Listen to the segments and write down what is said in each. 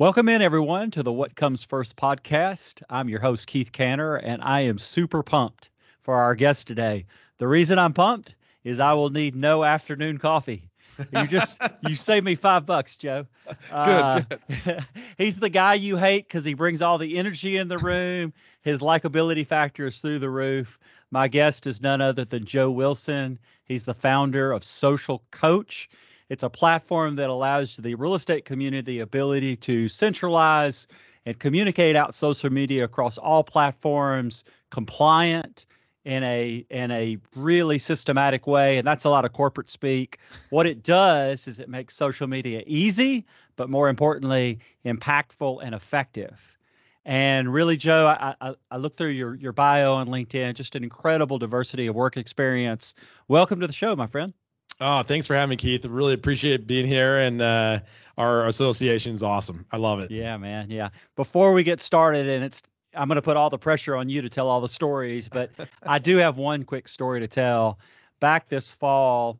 Welcome in, everyone, to the What Comes First podcast. I'm your host, Keith Canter, and I am super pumped for our guest today. The reason I'm pumped is I will need no afternoon coffee. You just you save me five bucks, Joe. Uh, good. he's the guy you hate because he brings all the energy in the room. His likability factor is through the roof. My guest is none other than Joe Wilson. He's the founder of Social Coach. It's a platform that allows the real estate community the ability to centralize and communicate out social media across all platforms, compliant in a in a really systematic way and that's a lot of corporate speak. What it does is it makes social media easy but more importantly impactful and effective. And really joe i i, I looked through your your bio on linkedin just an incredible diversity of work experience. Welcome to the show my friend Oh, thanks for having me, Keith. Really appreciate being here, and uh, our association is awesome. I love it. Yeah, man. Yeah. Before we get started, and it's I'm going to put all the pressure on you to tell all the stories, but I do have one quick story to tell. Back this fall,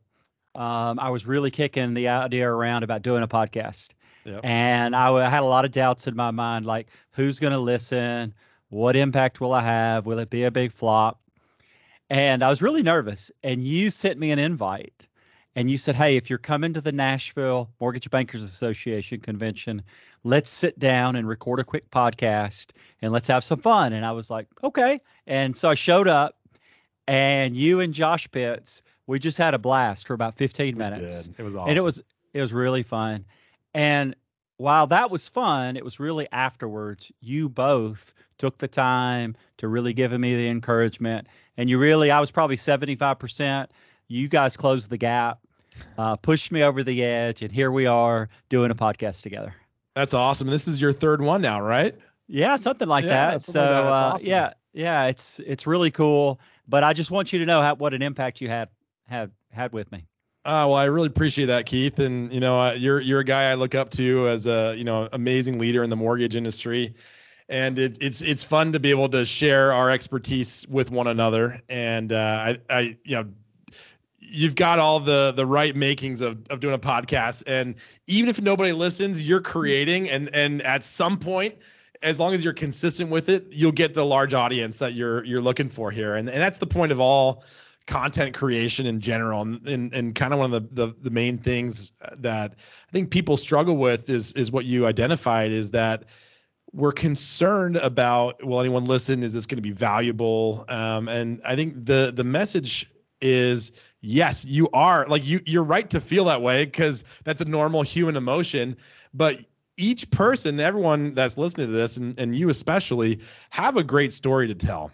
um, I was really kicking the idea around about doing a podcast. Yep. And I, I had a lot of doubts in my mind like, who's going to listen? What impact will I have? Will it be a big flop? And I was really nervous. And you sent me an invite and you said, Hey, if you're coming to the Nashville Mortgage Bankers Association convention, let's sit down and record a quick podcast and let's have some fun. And I was like, Okay. And so I showed up, and you and Josh Pitts, we just had a blast for about 15 minutes. It was awesome. And it was it was really fun. And while that was fun, it was really afterwards. You both took the time to really give me the encouragement. And you really, I was probably 75% you guys closed the gap, uh, pushed me over the edge, and here we are doing a podcast together. That's awesome. This is your third one now, right? Yeah, something like yeah, that. So like that. Uh, awesome. yeah, yeah, it's it's really cool. But I just want you to know how, what an impact you had had had with me. Uh, well, I really appreciate that, Keith. And you know, uh, you're you're a guy I look up to as a you know amazing leader in the mortgage industry, and it's it's it's fun to be able to share our expertise with one another. And uh, I I you know you've got all the the right makings of of doing a podcast. And even if nobody listens you're creating and and at some point as long as you're consistent with it you'll get the large audience that you're you're looking for here. And and that's the point of all content creation in general. And and, and kind of one of the, the the main things that i think people struggle with is is what you identified is that we're concerned about will anyone listen? Is this going to be valuable? Um, and i think the the message is yes, you are like you you're right to feel that way because that's a normal human emotion. But each person, everyone that's listening to this, and, and you especially, have a great story to tell.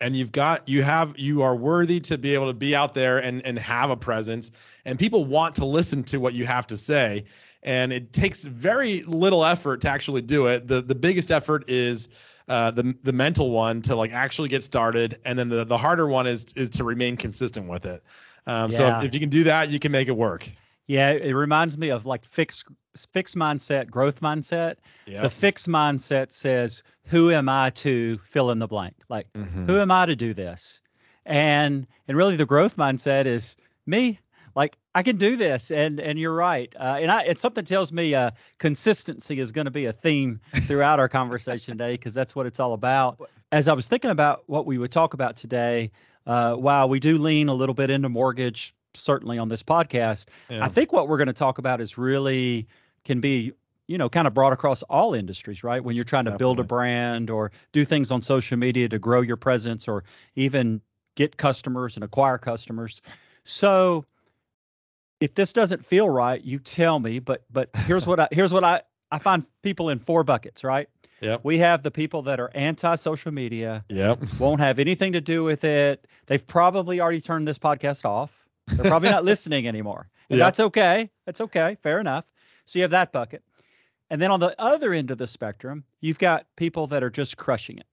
And you've got you have you are worthy to be able to be out there and and have a presence. And people want to listen to what you have to say. And it takes very little effort to actually do it. The the biggest effort is uh, the the mental one to like actually get started, and then the the harder one is is to remain consistent with it. Um, yeah. So if, if you can do that, you can make it work. Yeah, it reminds me of like fixed fixed mindset, growth mindset. Yep. The fixed mindset says, "Who am I to fill in the blank? Like, mm-hmm. who am I to do this?" And and really, the growth mindset is me I can do this, and and you're right. Uh, and I, and something tells me uh, consistency is going to be a theme throughout our conversation today because that's what it's all about. As I was thinking about what we would talk about today, uh, while we do lean a little bit into mortgage, certainly on this podcast, yeah. I think what we're going to talk about is really can be you know kind of brought across all industries right when you're trying to Definitely. build a brand or do things on social media to grow your presence or even get customers and acquire customers so if this doesn't feel right, you tell me. But but here's what I here's what I I find people in four buckets, right? Yeah. We have the people that are anti social media. Yep. Won't have anything to do with it. They've probably already turned this podcast off. They're probably not listening anymore. And yep. that's okay. That's okay. Fair enough. So you have that bucket. And then on the other end of the spectrum, you've got people that are just crushing it.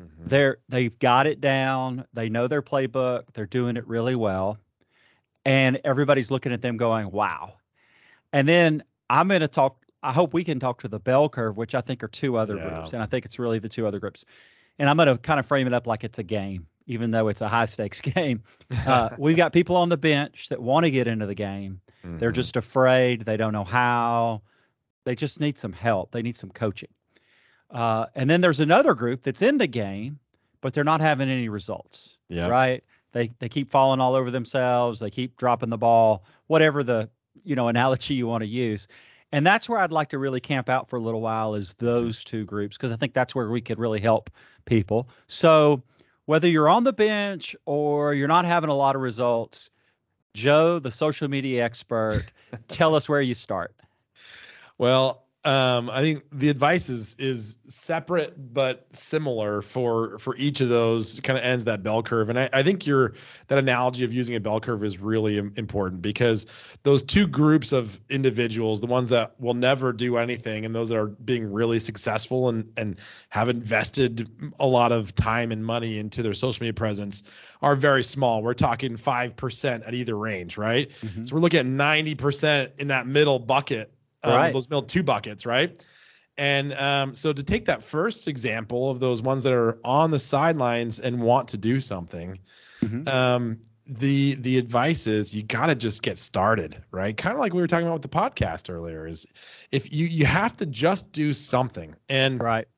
Mm-hmm. They're they've got it down. They know their playbook. They're doing it really well and everybody's looking at them going, wow. And then I'm going to talk. I hope we can talk to the bell curve, which I think are two other yeah. groups. And I think it's really the two other groups. And I'm going to kind of frame it up like it's a game, even though it's a high stakes game. Uh, we've got people on the bench that want to get into the game. Mm-hmm. They're just afraid. They don't know how. They just need some help. They need some coaching. Uh, and then there's another group that's in the game, but they're not having any results. Yeah. Right. They they keep falling all over themselves. They keep dropping the ball. Whatever the you know analogy you want to use. And that's where I'd like to really camp out for a little while is those two groups because I think that's where we could really help people. So whether you're on the bench or you're not having a lot of results, Joe, the social media expert, tell us where you start. Well, um, I think the advice is is separate but similar for for each of those kind of ends that bell curve. And I, I think your that analogy of using a bell curve is really important because those two groups of individuals, the ones that will never do anything and those that are being really successful and and have invested a lot of time and money into their social media presence are very small. We're talking five percent at either range, right? Mm-hmm. So we're looking at ninety percent in that middle bucket um, right. those middle two buckets, right? And um, so to take that first example of those ones that are on the sidelines and want to do something, mm-hmm. um, the the advice is you got to just get started, right? Kind of like we were talking about with the podcast earlier. Is if you you have to just do something, and right,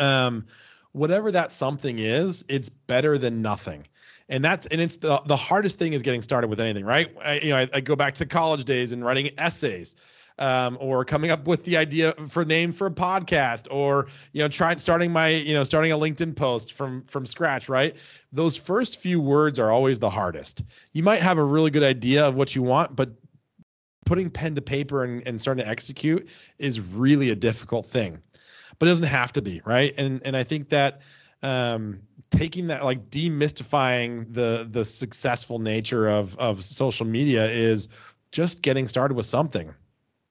um, whatever that something is, it's better than nothing and that's and it's the the hardest thing is getting started with anything right I, you know I, I, go back to college days and writing essays um, or coming up with the idea for a name for a podcast or you know trying starting my you know starting a linkedin post from from scratch right? Those first few words are always the hardest. You might have a really good idea of what you want but putting pen to paper and, and starting to execute is really a difficult thing but it doesn't have to be right? And and i think that um, taking that like demystifying the the successful nature of of social media is just getting started with something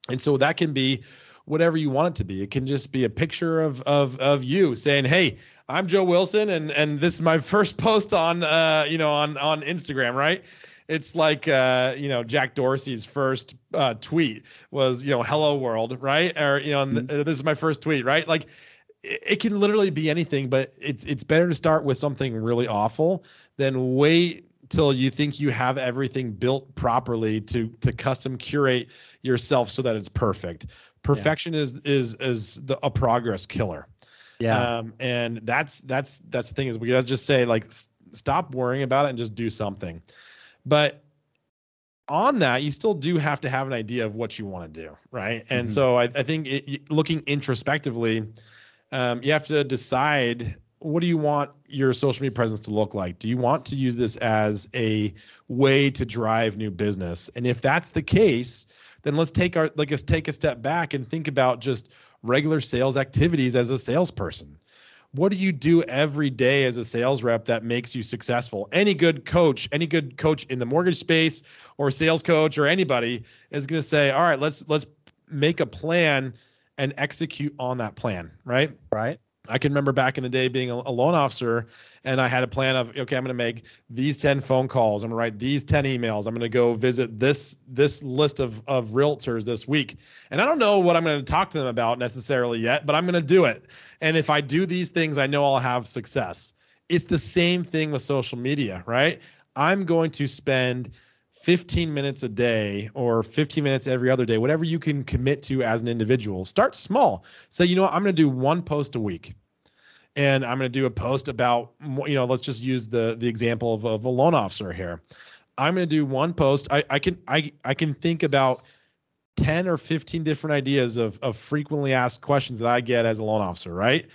and so that can be whatever you want it to be. It can just be a picture of of of you saying, "Hey, I'm Joe Wilson, and and this is my first post on uh you know on on Instagram, right?" It's like uh you know Jack Dorsey's first uh, tweet was you know "Hello World," right? Or you know mm-hmm. this is my first tweet, right? Like it, it can literally be anything, but it's it's better to start with something really awful than wait till you think you have everything built properly to to custom curate yourself so that it's perfect. Perfection yeah. is is is the, a progress killer. Yeah. Um, and that's that's that's the thing is we gotta just say like s- stop worrying about it and just do something. But on that, you still do have to have an idea of what you want to do, right? And mm-hmm. so I, I think it, looking introspectively, um, you have to decide what do you want your social media presence to look like? Do you want to use this as a way to drive new business? And if that's the case, then let's take our like let's take a step back and think about just regular sales activities as a salesperson. What do you do every day as a sales rep that makes you successful? Any good coach, any good coach in the mortgage space or sales coach or anybody is going to say, "All right, let's let's make a plan and execute on that plan," right? Right. I can remember back in the day being a, a loan officer and I had a plan of okay, I'm going to make these 10 phone calls, I'm going to write these 10 emails, I'm going to go visit this this list of of realtors this week. And I don't know what I'm going to talk to them about necessarily yet, but I'm going to do it. And if I do these things, I know I'll have success. It's the same thing with social media, right? I'm going to spend 15 minutes a day or 15 minutes every other day, whatever you can commit to as an individual. Start small. Say, you know what, I'm going to do one post a week. And I'm going to do a post about, you know, let's just use the the example of, of a loan officer here. I'm going to do one post. I, I can I I can think about 10 or 15 different ideas of of frequently asked questions that I get as a loan officer, right?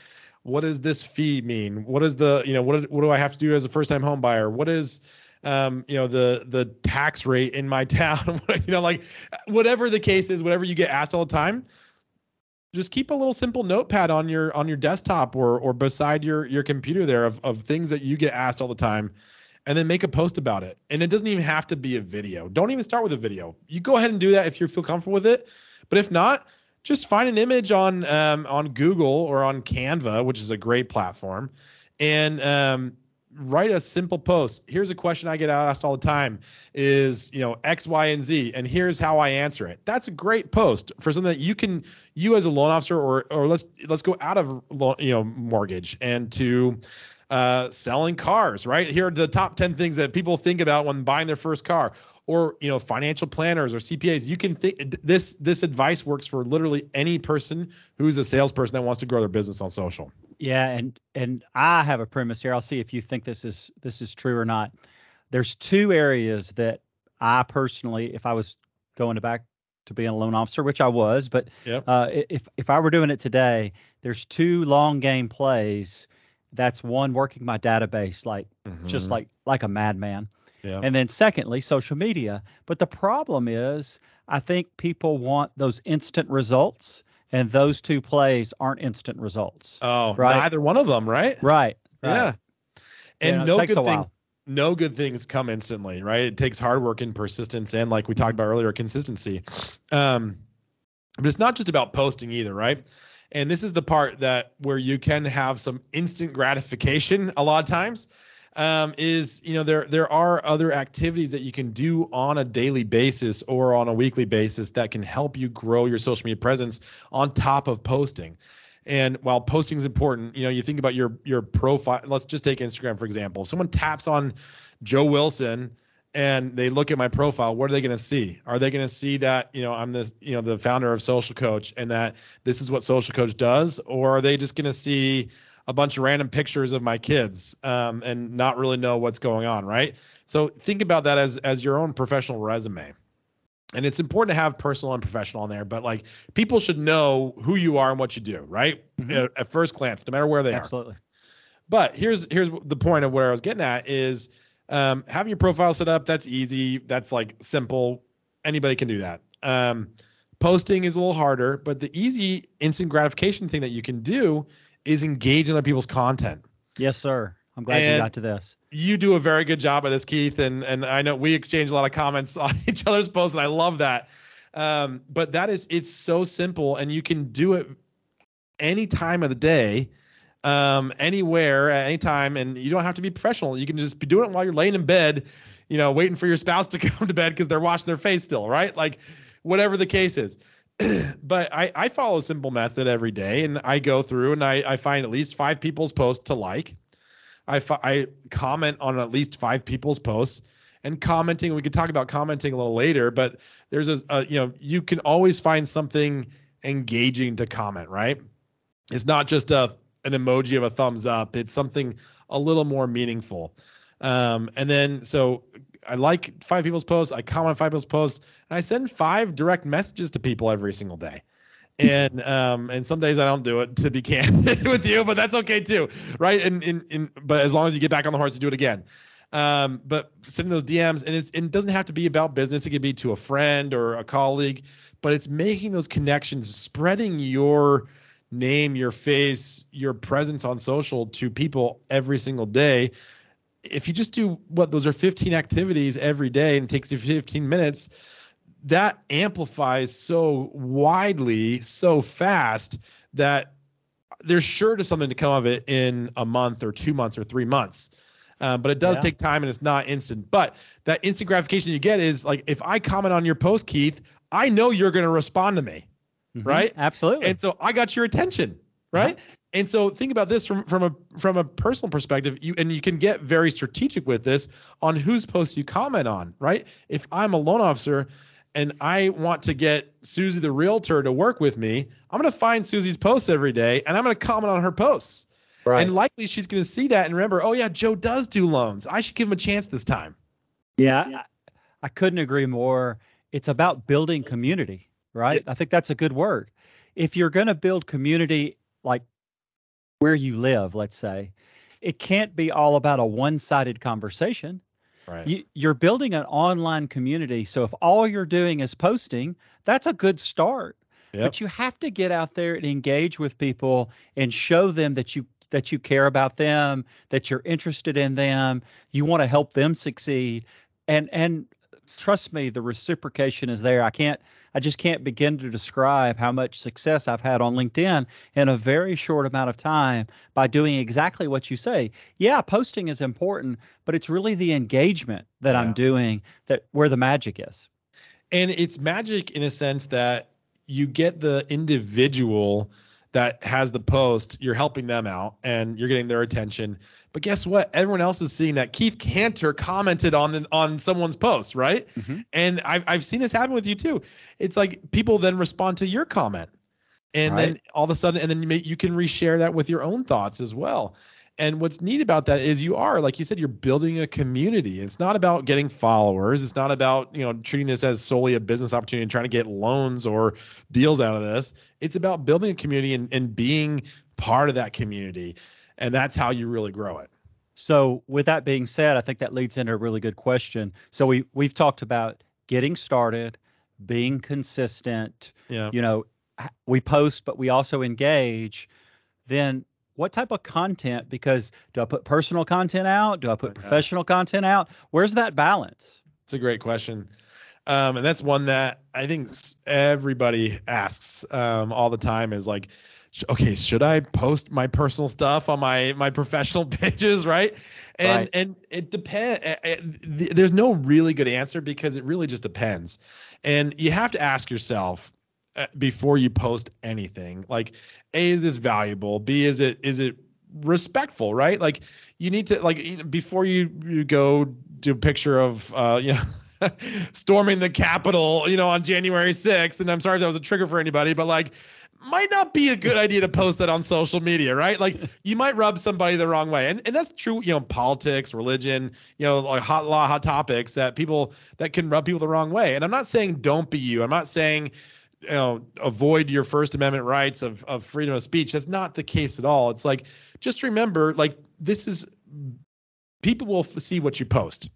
What does this fee mean? What is the, you know, what what do I have to do as a first time home buyer? What is um, you know, the the tax rate in my town, you know, like whatever the case is, whatever you get asked all the time, just keep a little simple notepad on your on your desktop or or beside your your computer there of of things that you get asked all the time and then make a post about it. And it doesn't even have to be a video. Don't even start with a video. You go ahead and do that if you feel comfortable with it. But if not, just find an image on um, on Google or on Canva, which is a great platform, and um, write a simple post. Here's a question I get asked all the time is, you know, X, Y, and Z, and here's how I answer it. That's a great post for something that you can, you as a loan officer, or or let's let's go out of you know mortgage and to uh, selling cars, right? Here are the top 10 things that people think about when buying their first car or you know financial planners or CPAs. You can think this this advice works for literally any person who's a salesperson that wants to grow their business on social. Yeah, and and I have a premise here. I'll see if you think this is this is true or not. There's two areas that I personally, if I was going to back to being a loan officer, which I was, but yep. uh, if if I were doing it today, there's two long game plays. That's one working my database like mm-hmm. just like like a madman. Yeah. And then secondly, social media. But the problem is, I think people want those instant results, and those two plays aren't instant results. Oh, right. Neither one of them, right? Right. right. Yeah. And no good things. No good things come instantly, right? It takes hard work and persistence, and like we talked about earlier, consistency. Um, but it's not just about posting either, right? And this is the part that where you can have some instant gratification a lot of times um, is you know there there are other activities that you can do on a daily basis or on a weekly basis that can help you grow your social media presence on top of posting. And while posting is important, you know, you think about your your profile. Let's just take Instagram for example. If someone taps on Joe Wilson and they look at my profile, what are they going to see? Are they going to see that you know I'm this you know the founder of Social Coach and that this is what Social Coach does, or are they just going to see a bunch of random pictures of my kids um, and not really know what's going on, right? So think about that as as your own professional resume. And it's important to have personal and professional on there, but like people should know who you are and what you do, right? Mm-hmm. At, at, first glance, no matter where they Absolutely. are. Absolutely. But here's here's the point of where I was getting at is um, having your profile set up. That's easy. That's like simple. Anybody can do that. Um, posting is a little harder, but the easy instant gratification thing that you can do is engage in other people's content. Yes, sir. I'm glad and you got to this. You do a very good job of this, Keith, and and I know we exchange a lot of comments on each other's posts, and I love that. Um, but that is it's so simple, and you can do it any time of the day, um, anywhere, at any time, and you don't have to be professional. You can just be doing it while you're laying in bed, you know, waiting for your spouse to come to bed because they're washing their face still, right? Like whatever the case is. but I, I follow a simple method every day and I go through and I, I find at least five people's posts to like. I, I comment on at least five people's posts and commenting. We could talk about commenting a little later, but there's a, a you know, you can always find something engaging to comment, right? It's not just a an emoji of a thumbs up. It's something a little more meaningful. Um, and then so I like five people's posts. I comment on five people's posts, and I send five direct messages to people every single day. And um, and some days I don't do it to be candid with you, but that's okay too, right? And in in but as long as you get back on the horse to do it again. Um, but sending those DMs, and it's and it doesn't have to be about business. It could be to a friend or a colleague, but it's making those connections, spreading your name, your face, your presence on social to people every single day if you just do what those are 15 activities every day and it takes you 15 minutes, that amplifies so widely, so fast that there's sure to something to come of it in a month or two months or three months. Um, but it does yeah. take time and it's not instant. But that instant gratification you get is like if I comment on your post, Keith, I know you're going to respond to me, mm-hmm. right? Absolutely. And so I got your attention, right? Uh-huh. And so think about this from from a from a personal perspective. You and you can get very strategic with this on whose posts you comment on, right? If I'm a loan officer and I want to get Susie the realtor to work with me, I'm going to find Susie's posts every day and I'm going to comment on her posts. Right. And likely she's going to see that and remember, oh yeah, Joe does do loans. I should give him a chance this time. Yeah, I, I couldn't agree more. It's about building community, right? Yeah. I think that's a good word. If you're going to build community like where you live, let's say, it can't be all about a one sided conversation. Right. You, are building an online community. So if all you're doing is posting, that's a good start. Yep. But you have to get out there and engage with people and show them that you that you care about them, that you're interested in them, you want to help them succeed. And and trust me, the reciprocation is there. I can't, I just can't begin to describe how much success I've had on LinkedIn in a very short amount of time by doing exactly what you say. Yeah, posting is important, but it's really the engagement that yeah. I'm doing that where the magic is. And it's magic in a sense that you get the individual that has the post, you're helping them out and you're getting their attention. But guess what? Everyone else is seeing that Keith Canter commented on the, on someone's post, right? Mm-hmm. And I've I've seen this happen with you too. It's like people then respond to your comment, and right. then all of a sudden, and then you may, you can reshare that with your own thoughts as well. And what's neat about that is you are, like you said, you're building a community. It's not about getting followers. It's not about, you know, treating this as solely a business opportunity and trying to get loans or deals out of this. It's about building a community and, and being part of that community. And that's how you really grow it. So with that being said, I think that leads into a really good question. So we we've talked about getting started, being consistent. Yeah. You know, we post, but we also engage. Then what type of content? Because do I put personal content out? Do I put professional content out? Where's that balance? It's a great question. Um, and that's one that I think everybody asks um, all the time is like, okay, should I post my personal stuff on my my professional pages, right? And right. and it depends. There's no really good answer because it really just depends, and you have to ask yourself before you post anything like a is this valuable b is it is it respectful right like you need to like before you you go do a picture of uh you know storming the capitol you know on january 6th and i'm sorry if that was a trigger for anybody but like might not be a good idea to post that on social media, right? Like you might rub somebody the wrong way. And and that's true, you know, politics, religion, you know, like hot law, hot topics that people that can rub people the wrong way. And I'm not saying don't be you. I'm not saying you know avoid your first amendment rights of of freedom of speech. That's not the case at all. It's like just remember like this is people will see what you post.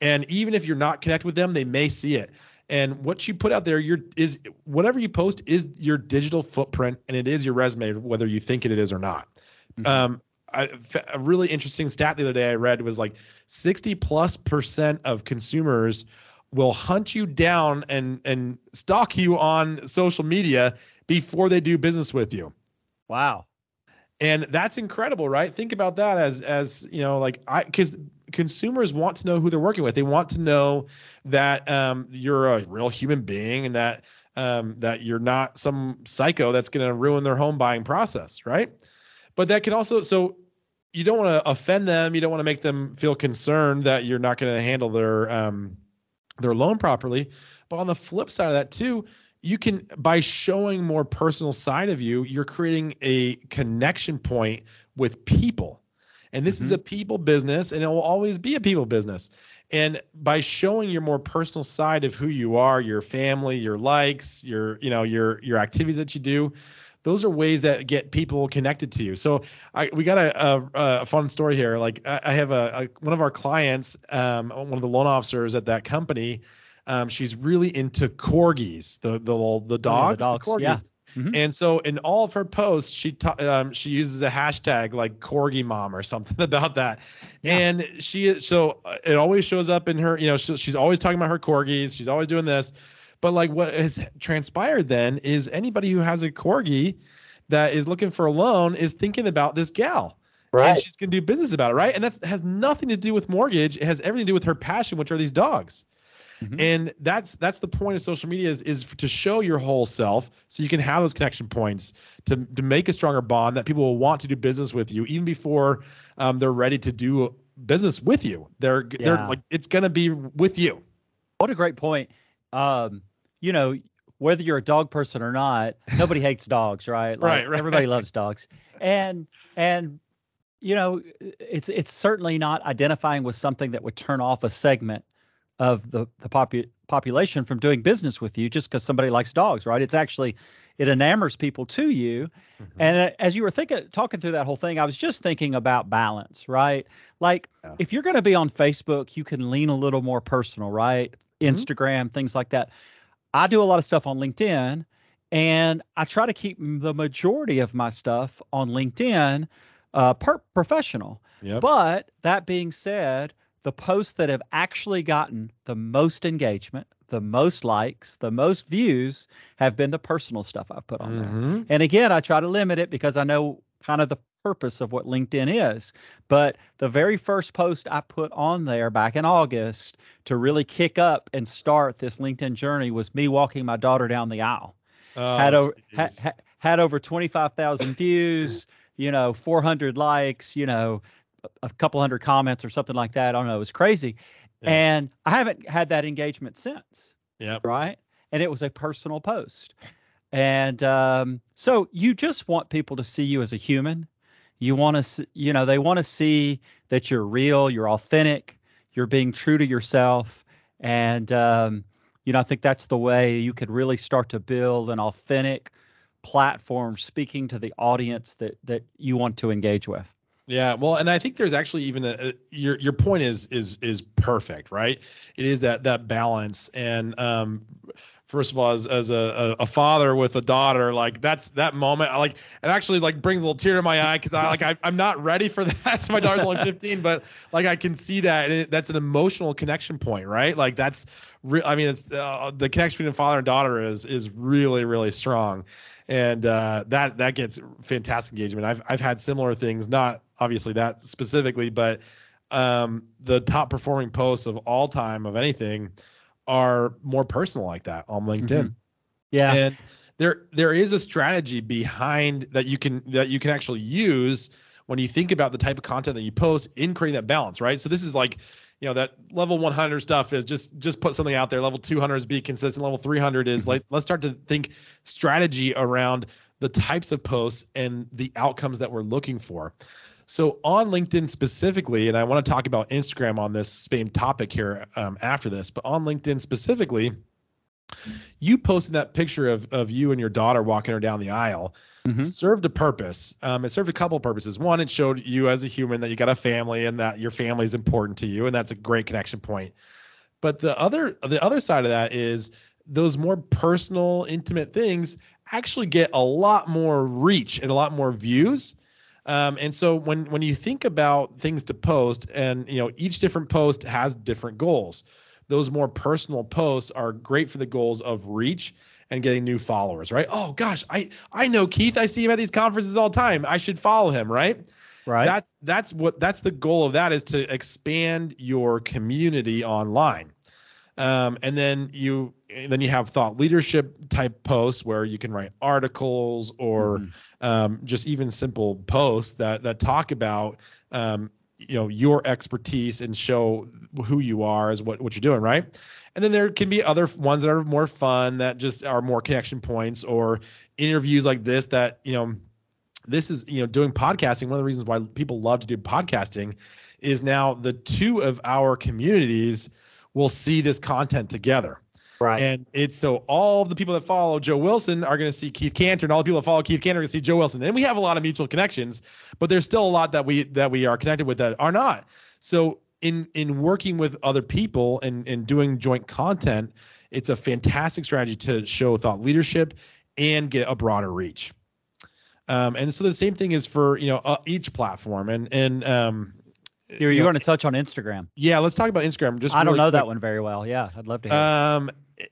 And even if you're not connected with them they may see it. And what you put out there your is whatever you post is your digital footprint and it is your resume whether you think it is or not. Mm-hmm. um I, a really interesting stat the other day I read was like 60 plus percent of consumers will hunt you down and and stalk you on social media before they do business with you. Wow. And that's incredible, right? Think about that as as, you know, like I cuz consumers want to know who they're working with. They want to know that um, you're a real human being and that um, that you're not some psycho that's going to ruin their home buying process, right? But that can also so you don't want to offend them. You don't want to make them feel concerned that you're not going to handle their um, their loan properly. But on the flip side of that too, you can by showing more personal side of you, you're creating a connection point with people. And this mm-hmm. is a people business and it will always be a people business. And by showing your more personal side of who you are, your family, your likes, your you know, your your activities that you do, those are ways that get people connected to you. So I, we got a, a, a fun story here. Like I, I have a, a, one of our clients, um, one of the loan officers at that company. Um, she's really into corgis, the the the dogs, oh, the, dogs. the corgis. Yeah. Mm-hmm. And so in all of her posts, she ta- um, she uses a hashtag like corgi mom or something about that. Yeah. And she so it always shows up in her, you know, she, she's always talking about her corgis. She's always doing this. But like what has transpired then is anybody who has a corgi that is looking for a loan is thinking about this gal. Right. And she's going to do business about it, right? And that has nothing to do with mortgage. It has everything to do with her passion, which are these dogs. Mm-hmm. And that's that's the point of social media is is to show your whole self so you can have those connection points to to make a stronger bond that people will want to do business with you even before um, they're ready to do business with you. They're yeah. they're like it's going to be with you. What a great point. Um, you know, whether you're a dog person or not, nobody hates dogs, right? Like, right, right. Everybody loves dogs, and and you know, it's it's certainly not identifying with something that would turn off a segment of the the popu- population from doing business with you just because somebody likes dogs, right? It's actually it enamors people to you. Mm-hmm. And as you were thinking, talking through that whole thing, I was just thinking about balance, right? Like yeah. if you're going to be on Facebook, you can lean a little more personal, right? Mm-hmm. Instagram, things like that. I do a lot of stuff on LinkedIn and I try to keep the majority of my stuff on LinkedIn uh, per- professional. Yep. But that being said, the posts that have actually gotten the most engagement, the most likes, the most views have been the personal stuff I've put on mm-hmm. there. And again, I try to limit it because I know kind of the purpose of what LinkedIn is. But the very first post I put on there back in August to really kick up and start this LinkedIn journey was me walking my daughter down the aisle. Oh, had ha, ha, had over 25,000 views, you know, 400 likes, you know, a couple hundred comments or something like that. I don't know. It was crazy. Yeah. And I haven't had that engagement since. Yeah. Right. And it was a personal post. And um, so you just want people to see you as a human. You want to, you know, they want to see that you're real, you're authentic, you're being true to yourself. And, um, you know, I think that's the way you could really start to build an authentic platform speaking to the audience that that you want to engage with. Yeah, well, and I think there's actually even a, a, your your point is is is perfect, right? It is that that balance, and um, first of all, as, as a, a, father with a daughter, like that's that moment, like it actually like brings a little tear to my eye because I like I, I'm not ready for that. my daughter's only 15, but like I can see that it, that's an emotional connection point, right? Like that's real. I mean, it's uh, the connection between father and daughter is is really really strong, and uh, that that gets fantastic engagement. I've I've had similar things, not obviously that specifically, but um, the top performing posts of all time of anything are more personal like that on LinkedIn. Mm-hmm. Yeah. And there there is a strategy behind that you can that you can actually use when you think about the type of content that you post in creating that balance, right? So this is like, you know, that level 100 stuff is just just put something out there. Level 200 is be consistent. Level 300 is mm-hmm. like let's start to think strategy around the types of posts and the outcomes that we're looking for. So on LinkedIn specifically, and I want to talk about Instagram on this same topic here um, after this, but on LinkedIn specifically, you posting that picture of of you and your daughter walking her down the aisle mm-hmm. served a purpose. Um, it served a couple of purposes. One, it showed you as a human that you got a family and that your family is important to you, and that's a great connection point. But the other the other side of that is those more personal, intimate things actually get a lot more reach and a lot more views um, and so when when you think about things to post, and you know each different post has different goals. Those more personal posts are great for the goals of reach and getting new followers, right? Oh gosh, I I know Keith. I see him at these conferences all the time. I should follow him, right? Right. That's that's what that's the goal of that is to expand your community online. Um, and then you then you have thought leadership type posts where you can write articles or mm-hmm. um, just even simple posts that that talk about um, you know your expertise and show who you are as what what you're doing right and then there can be other ones that are more fun that just are more connection points or interviews like this that you know this is you know doing podcasting one of the reasons why people love to do podcasting is now the two of our communities will see this content together. Right. And it's so all the people that follow Joe Wilson are going to see Keith Canter, and all the people that follow Keith Canter are going to see Joe Wilson. And we have a lot of mutual connections, but there's still a lot that we that we are connected with that are not. So in in working with other people and and doing joint content, it's a fantastic strategy to show thought leadership and get a broader reach. Um, and so the same thing is for you know uh, each platform and and um, you're, you're going to touch on Instagram. Yeah, let's talk about Instagram. Just I don't know quick. that one very well. Yeah, I'd love to. Hear um,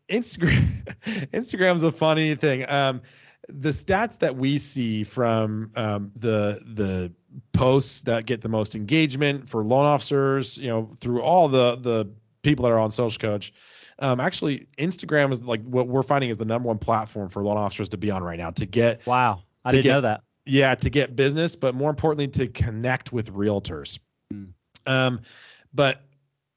Instagram, Instagram's a funny thing. Um, the stats that we see from um, the the posts that get the most engagement for loan officers, you know, through all the the people that are on Social Coach, um, actually, Instagram is like what we're finding is the number one platform for loan officers to be on right now to get. Wow, I didn't get, know that. Yeah, to get business, but more importantly, to connect with realtors. Mm. Um, but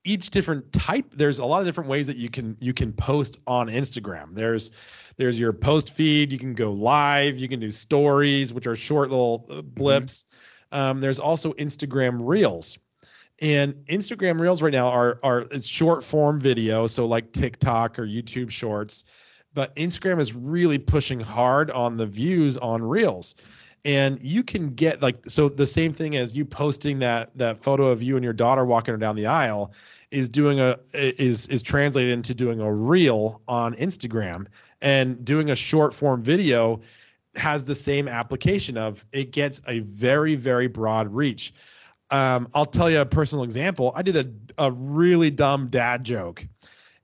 each different type there's a lot of different ways that you can you can post on instagram there's there's your post feed you can go live you can do stories which are short little uh, mm-hmm. blips mm-hmm. um, there's also instagram reels and instagram reels right now are are it's short form video so like tiktok or youtube shorts but instagram is really pushing hard on the views on reels and you can get like so the same thing as you posting that that photo of you and your daughter walking her down the aisle is doing a is is translated into doing a reel on Instagram and doing a short form video has the same application of it gets a very very broad reach. Um, I'll tell you a personal example. I did a a really dumb dad joke,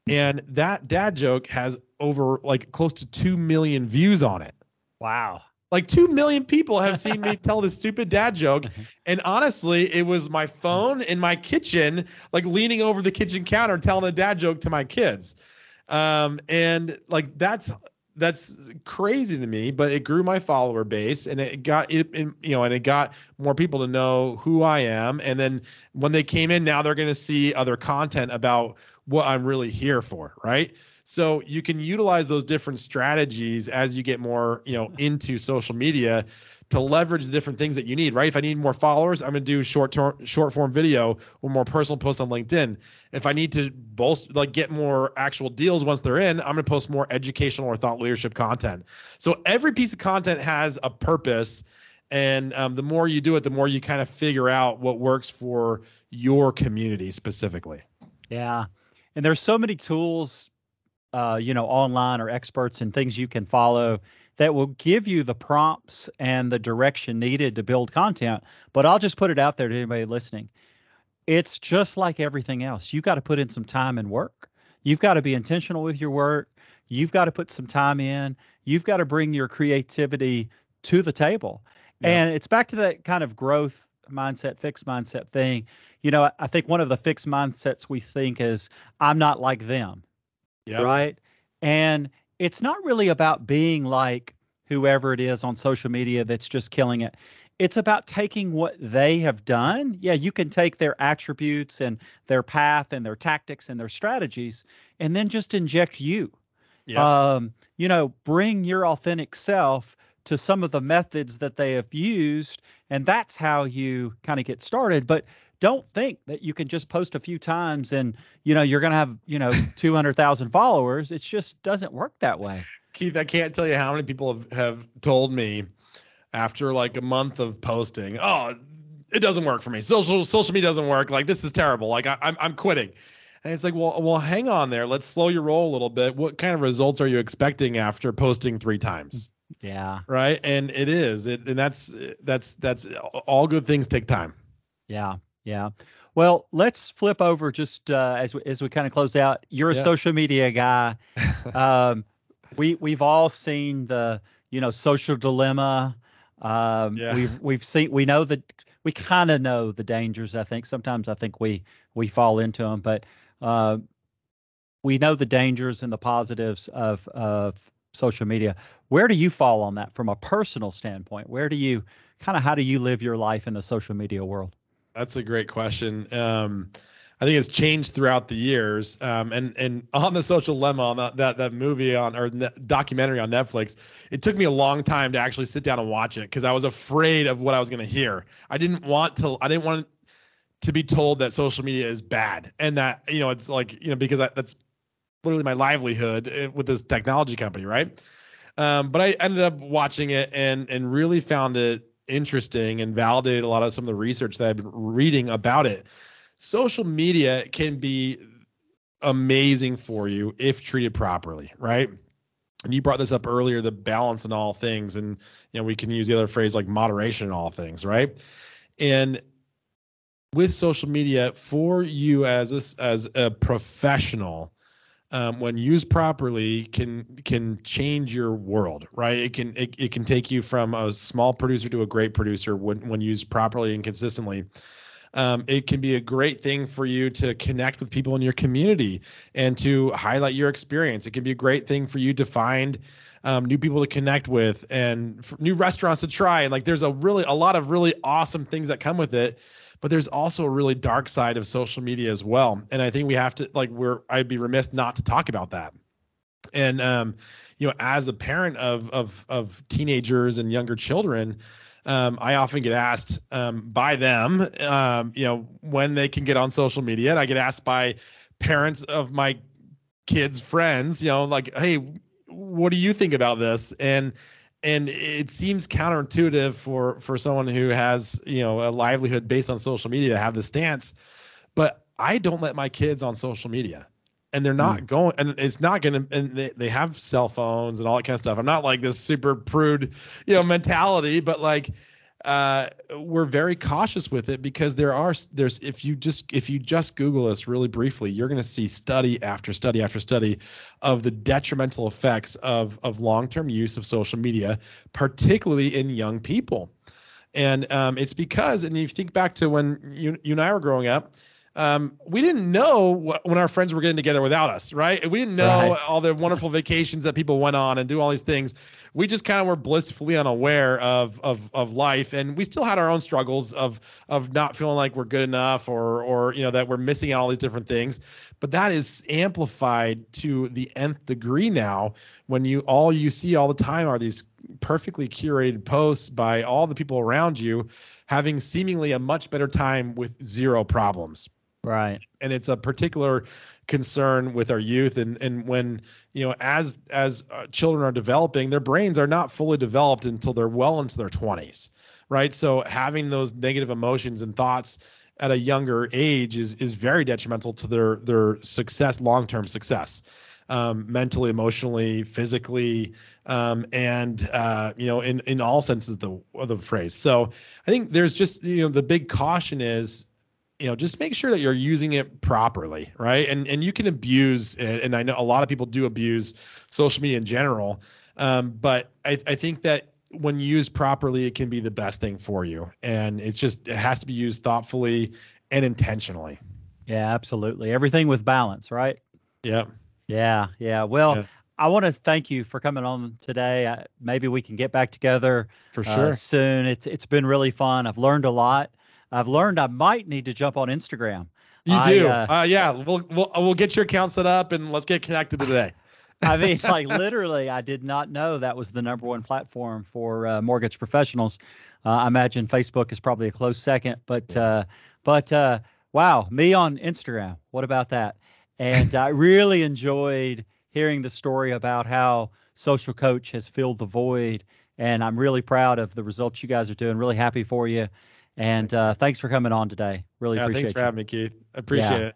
and that dad joke has over like close to two million views on it. Wow. Like two million people have seen me tell this stupid dad joke. And honestly, it was my phone in my kitchen, like leaning over the kitchen counter telling a dad joke to my kids. Um, and like that's that's crazy to me, but it grew my follower base and it got it, it, you know, and it got more people to know who I am. And then when they came in, now they're going to see other content about what I'm really here for, right? So you can utilize those different strategies as you get more, you know, into social media to leverage the different things that you need, right? If I need more followers, I'm going to do short term, short form video or more personal posts on LinkedIn. If I need to bolster, like get more actual deals once they're in, I'm going to post more educational or thought leadership content. So every piece of content has a purpose. And um, the more you do it, the more you kind of figure out what works for your community specifically. Yeah. And there's so many tools, uh, you know, online or experts and things you can follow that will give you the prompts and the direction needed to build content. But I'll just put it out there to anybody listening. It's just like everything else. You've got to put in some time and work. You've got to be intentional with your work. You've got to put some time in. You've got to bring your creativity to the table. Yeah. And it's back to that kind of growth mindset, fixed mindset thing. You know, I think one of the fixed mindsets we think is, I'm not like them. Yeah. Right. And it's not really about being like whoever it is on social media that's just killing it. It's about taking what they have done. Yeah, you can take their attributes and their path and their tactics and their strategies and then just inject you. Yeah. Um, you know, bring your authentic self to some of the methods that they have used and that's how you kind of get started. But don't think that you can just post a few times and you know you're going to have you know 200,000 followers. It just doesn't work that way. Keith I can't tell you how many people have, have told me after like a month of posting oh it doesn't work for me. Social social media doesn't work. Like this is terrible. Like I, I'm, I'm quitting. And it's like, well, well, hang on there. Let's slow your roll a little bit. What kind of results are you expecting after posting three times? Yeah. Right. And it is. It and that's that's that's all good things take time. Yeah. Yeah. Well, let's flip over just uh, as we, as we kind of close out. You're a yeah. social media guy. um, we we've all seen the you know social dilemma. Um, yeah. We've we've seen we know that we kind of know the dangers. I think sometimes I think we we fall into them, but uh, we know the dangers and the positives of of social media. Where do you fall on that from a personal standpoint? Where do you kind of how do you live your life in the social media world? That's a great question. Um, I think it's changed throughout the years. Um, and and on the social dilemma, on that that, that movie on or ne- documentary on Netflix, it took me a long time to actually sit down and watch it because I was afraid of what I was going to hear. I didn't want to. I didn't want to be told that social media is bad and that you know it's like you know because I, that's literally my livelihood eh, with this technology company, right? Um, but I ended up watching it and and really found it interesting and validated a lot of some of the research that I've been reading about it. Social media can be amazing for you if treated properly, right? And you brought this up earlier, the balance in all things, and you know we can use the other phrase like moderation in all things, right? And with social media for you as a, as a professional um, when used properly can can change your world right? It can it, it can take you from a small producer to a great producer when when used properly and consistently. Um, it can be a great thing for you to connect with people in your community and to highlight your experience. It can be a great thing for you to find um, new people to connect with and new restaurants to try. And like there's a really a lot of really awesome things that come with it but there's also a really dark side of social media as well and i think we have to like we're i'd be remiss not to talk about that and um you know as a parent of of of teenagers and younger children um, I often get asked um, by them, um, you know, when they can get on social media. And I get asked by parents of my kids' friends, you know, like, hey, what do you think about this? And and it seems counterintuitive for for someone who has you know a livelihood based on social media to have this stance but i don't let my kids on social media and they're not mm. going and it's not going to and they, they have cell phones and all that kind of stuff i'm not like this super prude you know mentality but like uh, we're very cautious with it because there are there's if you just if you just Google us really briefly, you're going to see study after study after study of the detrimental effects of of long term use of social media, particularly in young people. And um, it's because, and you think back to when you, you and I were growing up, um, we didn't know what, when our friends were getting together without us, right? We didn't know right. all the wonderful vacations that people went on and do all these things. We just kind of were blissfully unaware of of of life, and we still had our own struggles of of not feeling like we're good enough, or or you know that we're missing out all these different things. But that is amplified to the nth degree now when you all you see all the time are these perfectly curated posts by all the people around you having seemingly a much better time with zero problems right. And it's a particular concern with our youth and and when you know as as uh, children are developing their brains are not fully developed until they're well into their 20s right? So having those negative emotions and thoughts at a younger age is is very detrimental to their their success long-term success um, mentally emotionally physically um, and uh, you know in in all senses of the of the phrase. So i think there's just you know the big caution is you know just make sure that you're using it properly right and and you can abuse it and i know a lot of people do abuse social media in general um, but I, I think that when used properly it can be the best thing for you and it's just it has to be used thoughtfully and intentionally yeah absolutely everything with balance right yeah yeah yeah well yeah. I want to thank you for coming on today. Uh, maybe we can get back together for sure uh, soon. It's it's been really fun. I've learned a lot. I've learned I might need to jump on Instagram. You I, do, uh, uh, yeah. We'll we'll we'll get your account set up and let's get connected today. I mean, like literally, I did not know that was the number one platform for uh, mortgage professionals. Uh, I imagine Facebook is probably a close second, but uh, but uh, wow, me on Instagram. What about that? And I really enjoyed hearing the story about how Social Coach has filled the void, and I'm really proud of the results you guys are doing. Really happy for you. And uh, thanks for coming on today. Really yeah, appreciate it. Thanks for you. having me, Keith. Appreciate yeah. it.